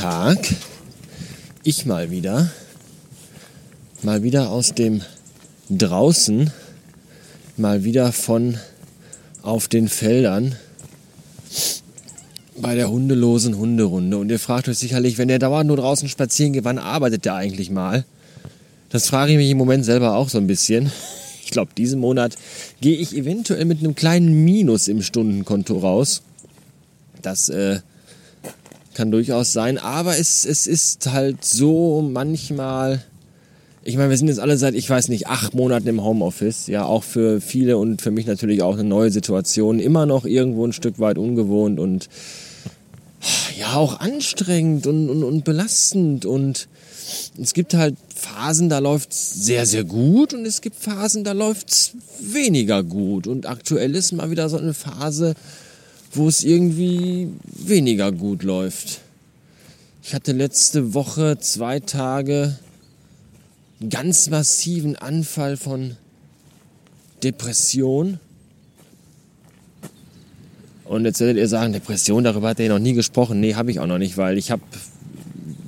Tag. Ich mal wieder. Mal wieder aus dem draußen. Mal wieder von auf den Feldern bei der hundelosen Hunderunde. Und ihr fragt euch sicherlich, wenn der dauernd nur draußen spazieren geht, wann arbeitet der eigentlich mal? Das frage ich mich im Moment selber auch so ein bisschen. Ich glaube, diesen Monat gehe ich eventuell mit einem kleinen Minus im Stundenkonto raus. Das äh, kann durchaus sein, aber es, es ist halt so manchmal. Ich meine, wir sind jetzt alle seit, ich weiß nicht, acht Monaten im Homeoffice. Ja, auch für viele und für mich natürlich auch eine neue Situation. Immer noch irgendwo ein Stück weit ungewohnt und ja, auch anstrengend und, und, und belastend und es gibt halt Phasen, da läuft es sehr, sehr gut und es gibt Phasen, da läuft es weniger gut. Und aktuell ist mal wieder so eine Phase, wo es irgendwie weniger gut läuft. Ich hatte letzte Woche zwei Tage einen ganz massiven Anfall von Depression. Und jetzt werdet ihr sagen, Depression, darüber hat er noch nie gesprochen. Nee, habe ich auch noch nicht, weil ich habe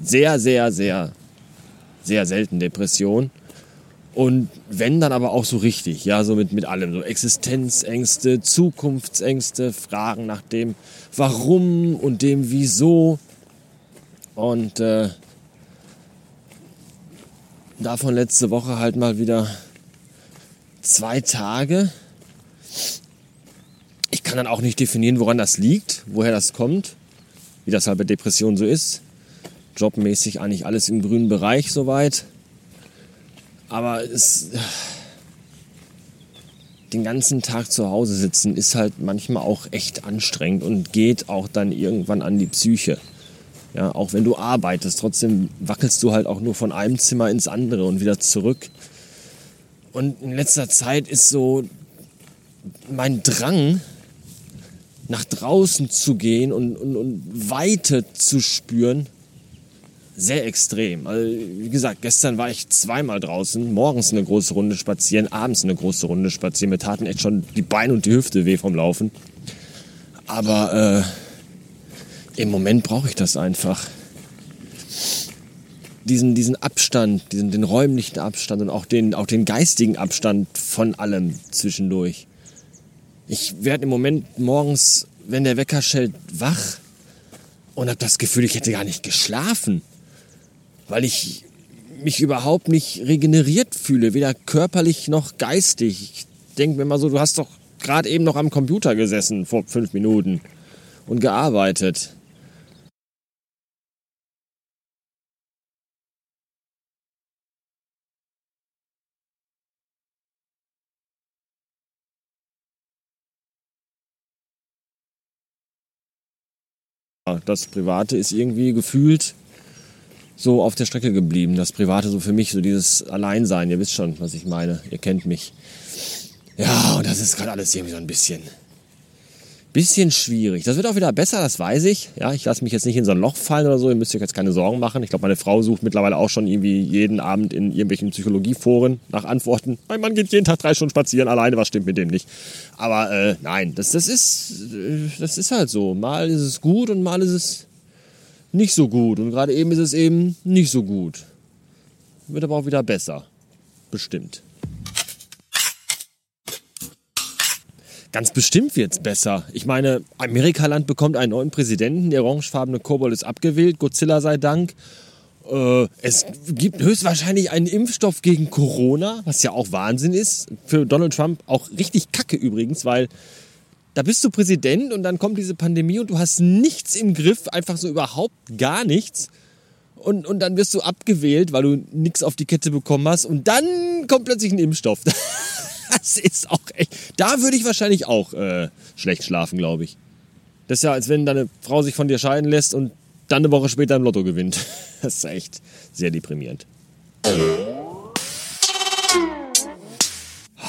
sehr, sehr, sehr sehr selten Depression. Und wenn dann aber auch so richtig, ja, so mit, mit allem, so Existenzängste, Zukunftsängste, Fragen nach dem Warum und dem Wieso. Und äh, davon letzte Woche halt mal wieder zwei Tage. Ich kann dann auch nicht definieren, woran das liegt, woher das kommt, wie das halt bei Depressionen so ist jobmäßig eigentlich alles im grünen Bereich soweit. Aber es, den ganzen Tag zu Hause sitzen ist halt manchmal auch echt anstrengend und geht auch dann irgendwann an die Psyche. Ja, auch wenn du arbeitest, trotzdem wackelst du halt auch nur von einem Zimmer ins andere und wieder zurück. Und in letzter Zeit ist so mein Drang, nach draußen zu gehen und, und, und Weite zu spüren, sehr extrem. Also, wie gesagt, gestern war ich zweimal draußen, morgens eine große Runde spazieren, abends eine große Runde spazieren. Mir taten echt schon die Beine und die Hüfte weh vom Laufen. Aber äh, im Moment brauche ich das einfach. Diesen, diesen Abstand, diesen, den räumlichen Abstand und auch den, auch den geistigen Abstand von allem zwischendurch. Ich werde im Moment morgens, wenn der Wecker schellt, wach und habe das Gefühl, ich hätte gar nicht geschlafen weil ich mich überhaupt nicht regeneriert fühle, weder körperlich noch geistig. Ich denke mir mal so, du hast doch gerade eben noch am Computer gesessen vor fünf Minuten und gearbeitet. Das Private ist irgendwie gefühlt so auf der Strecke geblieben. Das Private so für mich, so dieses Alleinsein. Ihr wisst schon, was ich meine. Ihr kennt mich. Ja, und das ist gerade alles irgendwie so ein bisschen, bisschen schwierig. Das wird auch wieder besser, das weiß ich. Ja, ich lasse mich jetzt nicht in so ein Loch fallen oder so. Ihr müsst euch jetzt keine Sorgen machen. Ich glaube, meine Frau sucht mittlerweile auch schon irgendwie jeden Abend in irgendwelchen Psychologieforen nach Antworten. Mein Mann geht jeden Tag drei Stunden spazieren alleine. Was stimmt mit dem nicht? Aber äh, nein, das, das ist, äh, das ist halt so. Mal ist es gut und mal ist es nicht so gut. Und gerade eben ist es eben nicht so gut. Wird aber auch wieder besser. Bestimmt. Ganz bestimmt wird es besser. Ich meine, Amerikaland bekommt einen neuen Präsidenten. Der orangefarbene Kobold ist abgewählt. Godzilla sei Dank. Äh, es gibt höchstwahrscheinlich einen Impfstoff gegen Corona, was ja auch Wahnsinn ist. Für Donald Trump auch richtig kacke übrigens, weil da bist du Präsident und dann kommt diese Pandemie und du hast nichts im Griff, einfach so überhaupt gar nichts. Und, und dann wirst du abgewählt, weil du nichts auf die Kette bekommen hast. Und dann kommt plötzlich ein Impfstoff. Das ist auch echt. Da würde ich wahrscheinlich auch äh, schlecht schlafen, glaube ich. Das ist ja, als wenn deine Frau sich von dir scheiden lässt und dann eine Woche später im Lotto gewinnt. Das ist echt sehr deprimierend.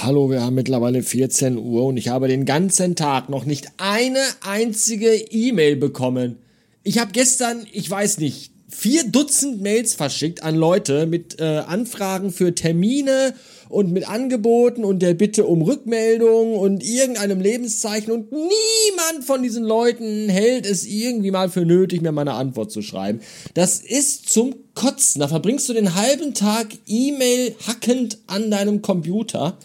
Hallo, wir haben mittlerweile 14 Uhr und ich habe den ganzen Tag noch nicht eine einzige E-Mail bekommen. Ich habe gestern, ich weiß nicht, vier Dutzend Mails verschickt an Leute mit äh, Anfragen für Termine und mit Angeboten und der Bitte um Rückmeldung und irgendeinem Lebenszeichen und niemand von diesen Leuten hält es irgendwie mal für nötig, mir meine Antwort zu schreiben. Das ist zum Kotzen. Da verbringst du den halben Tag E-Mail hackend an deinem Computer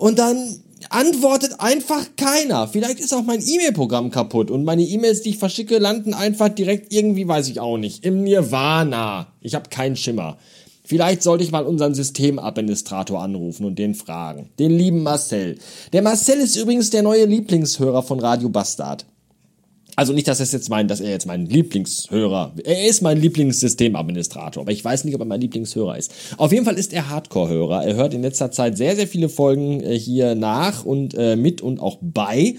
und dann antwortet einfach keiner. Vielleicht ist auch mein E-Mail-Programm kaputt und meine E-Mails, die ich verschicke, landen einfach direkt irgendwie, weiß ich auch nicht, im Nirvana. Ich habe keinen Schimmer. Vielleicht sollte ich mal unseren Systemadministrator anrufen und den fragen. Den lieben Marcel. Der Marcel ist übrigens der neue Lieblingshörer von Radio Bastard. Also nicht, dass es jetzt meint, dass er jetzt mein Lieblingshörer, er ist mein Lieblingssystemadministrator, aber ich weiß nicht, ob er mein Lieblingshörer ist. Auf jeden Fall ist er Hardcore-Hörer. Er hört in letzter Zeit sehr, sehr viele Folgen äh, hier nach und äh, mit und auch bei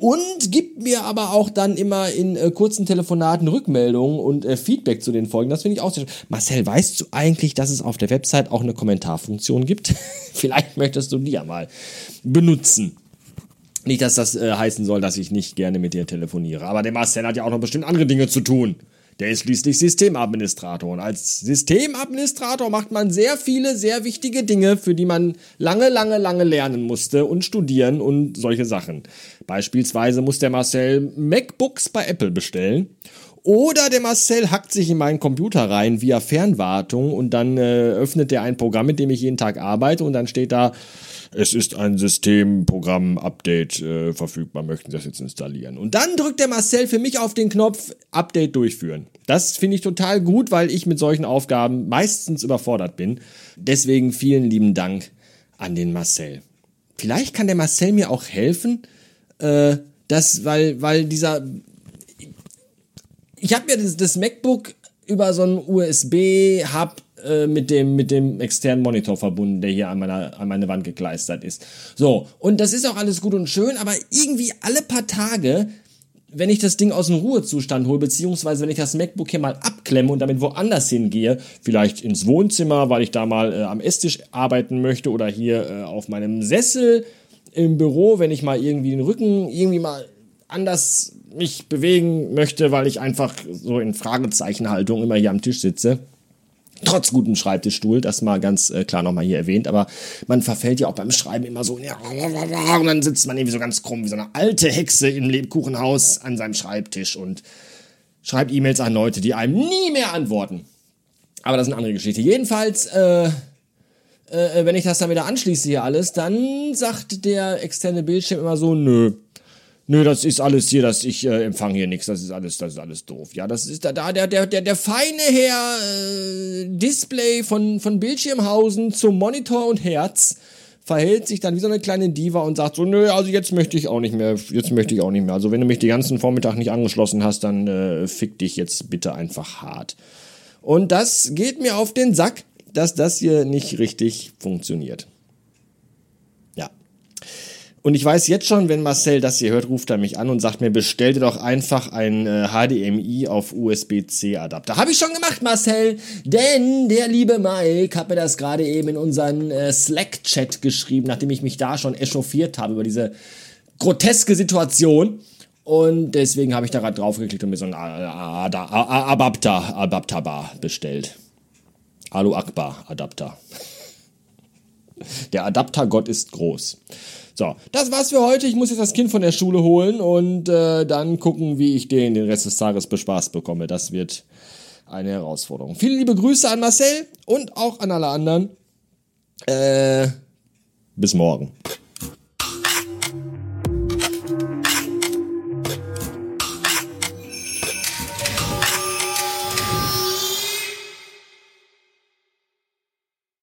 und gibt mir aber auch dann immer in äh, kurzen Telefonaten Rückmeldungen und äh, Feedback zu den Folgen. Das finde ich auch sehr schön. Marcel, weißt du eigentlich, dass es auf der Website auch eine Kommentarfunktion gibt? Vielleicht möchtest du die ja mal benutzen. Nicht, dass das äh, heißen soll, dass ich nicht gerne mit dir telefoniere. Aber der Marcel hat ja auch noch bestimmt andere Dinge zu tun. Der ist schließlich Systemadministrator. Und als Systemadministrator macht man sehr viele, sehr wichtige Dinge, für die man lange, lange, lange lernen musste und studieren und solche Sachen. Beispielsweise muss der Marcel MacBooks bei Apple bestellen. Oder der Marcel hackt sich in meinen Computer rein via Fernwartung und dann äh, öffnet er ein Programm, mit dem ich jeden Tag arbeite und dann steht da es ist ein Systemprogramm-Update äh, verfügbar, möchten Sie das jetzt installieren. Und dann drückt der Marcel für mich auf den Knopf Update durchführen. Das finde ich total gut, weil ich mit solchen Aufgaben meistens überfordert bin. Deswegen vielen lieben Dank an den Marcel. Vielleicht kann der Marcel mir auch helfen, äh, dass, weil, weil dieser. Ich habe mir das, das MacBook über so einen USB-Hub äh, mit dem, mit dem externen Monitor verbunden, der hier an meiner, an meine Wand gekleistert ist. So. Und das ist auch alles gut und schön, aber irgendwie alle paar Tage wenn ich das Ding aus dem Ruhezustand hole, beziehungsweise wenn ich das MacBook hier mal abklemme und damit woanders hingehe, vielleicht ins Wohnzimmer, weil ich da mal äh, am Esstisch arbeiten möchte oder hier äh, auf meinem Sessel im Büro, wenn ich mal irgendwie den Rücken irgendwie mal anders mich bewegen möchte, weil ich einfach so in Fragezeichenhaltung immer hier am Tisch sitze trotz gutem Schreibtischstuhl, das mal ganz äh, klar nochmal hier erwähnt, aber man verfällt ja auch beim Schreiben immer so, und dann sitzt man irgendwie so ganz krumm wie so eine alte Hexe im Lebkuchenhaus an seinem Schreibtisch und schreibt E-Mails an Leute, die einem nie mehr antworten. Aber das ist eine andere Geschichte. Jedenfalls, äh, äh, wenn ich das dann wieder anschließe hier alles, dann sagt der externe Bildschirm immer so, nö, Nö, das ist alles hier, dass ich äh, empfange hier nichts, das ist alles, das ist alles doof. Ja, das ist da, da der, der, der, der feine Herr äh, Display von, von Bildschirmhausen zum Monitor und Herz verhält sich dann wie so eine kleine Diva und sagt so, nö, also jetzt möchte ich auch nicht mehr, jetzt möchte ich auch nicht mehr. Also wenn du mich den ganzen Vormittag nicht angeschlossen hast, dann äh, fick dich jetzt bitte einfach hart. Und das geht mir auf den Sack, dass das hier nicht richtig funktioniert. Und ich weiß jetzt schon, wenn Marcel das hier hört, ruft er mich an und sagt mir, bestell dir doch einfach ein äh, HDMI auf USB-C Adapter. Habe ich schon gemacht, Marcel, denn der liebe Mike hat mir das gerade eben in unseren äh, Slack-Chat geschrieben, nachdem ich mich da schon echauffiert habe über diese groteske Situation. Und deswegen habe ich da gerade draufgeklickt und mir so einen Adapter, Adapterbar bestellt. Alu Akbar Adapter. Der Adaptergott ist groß. So, das war's für heute. Ich muss jetzt das Kind von der Schule holen und äh, dann gucken, wie ich den den Rest des Tages bespaßt bekomme. Das wird eine Herausforderung. Viele liebe Grüße an Marcel und auch an alle anderen. Äh, bis morgen.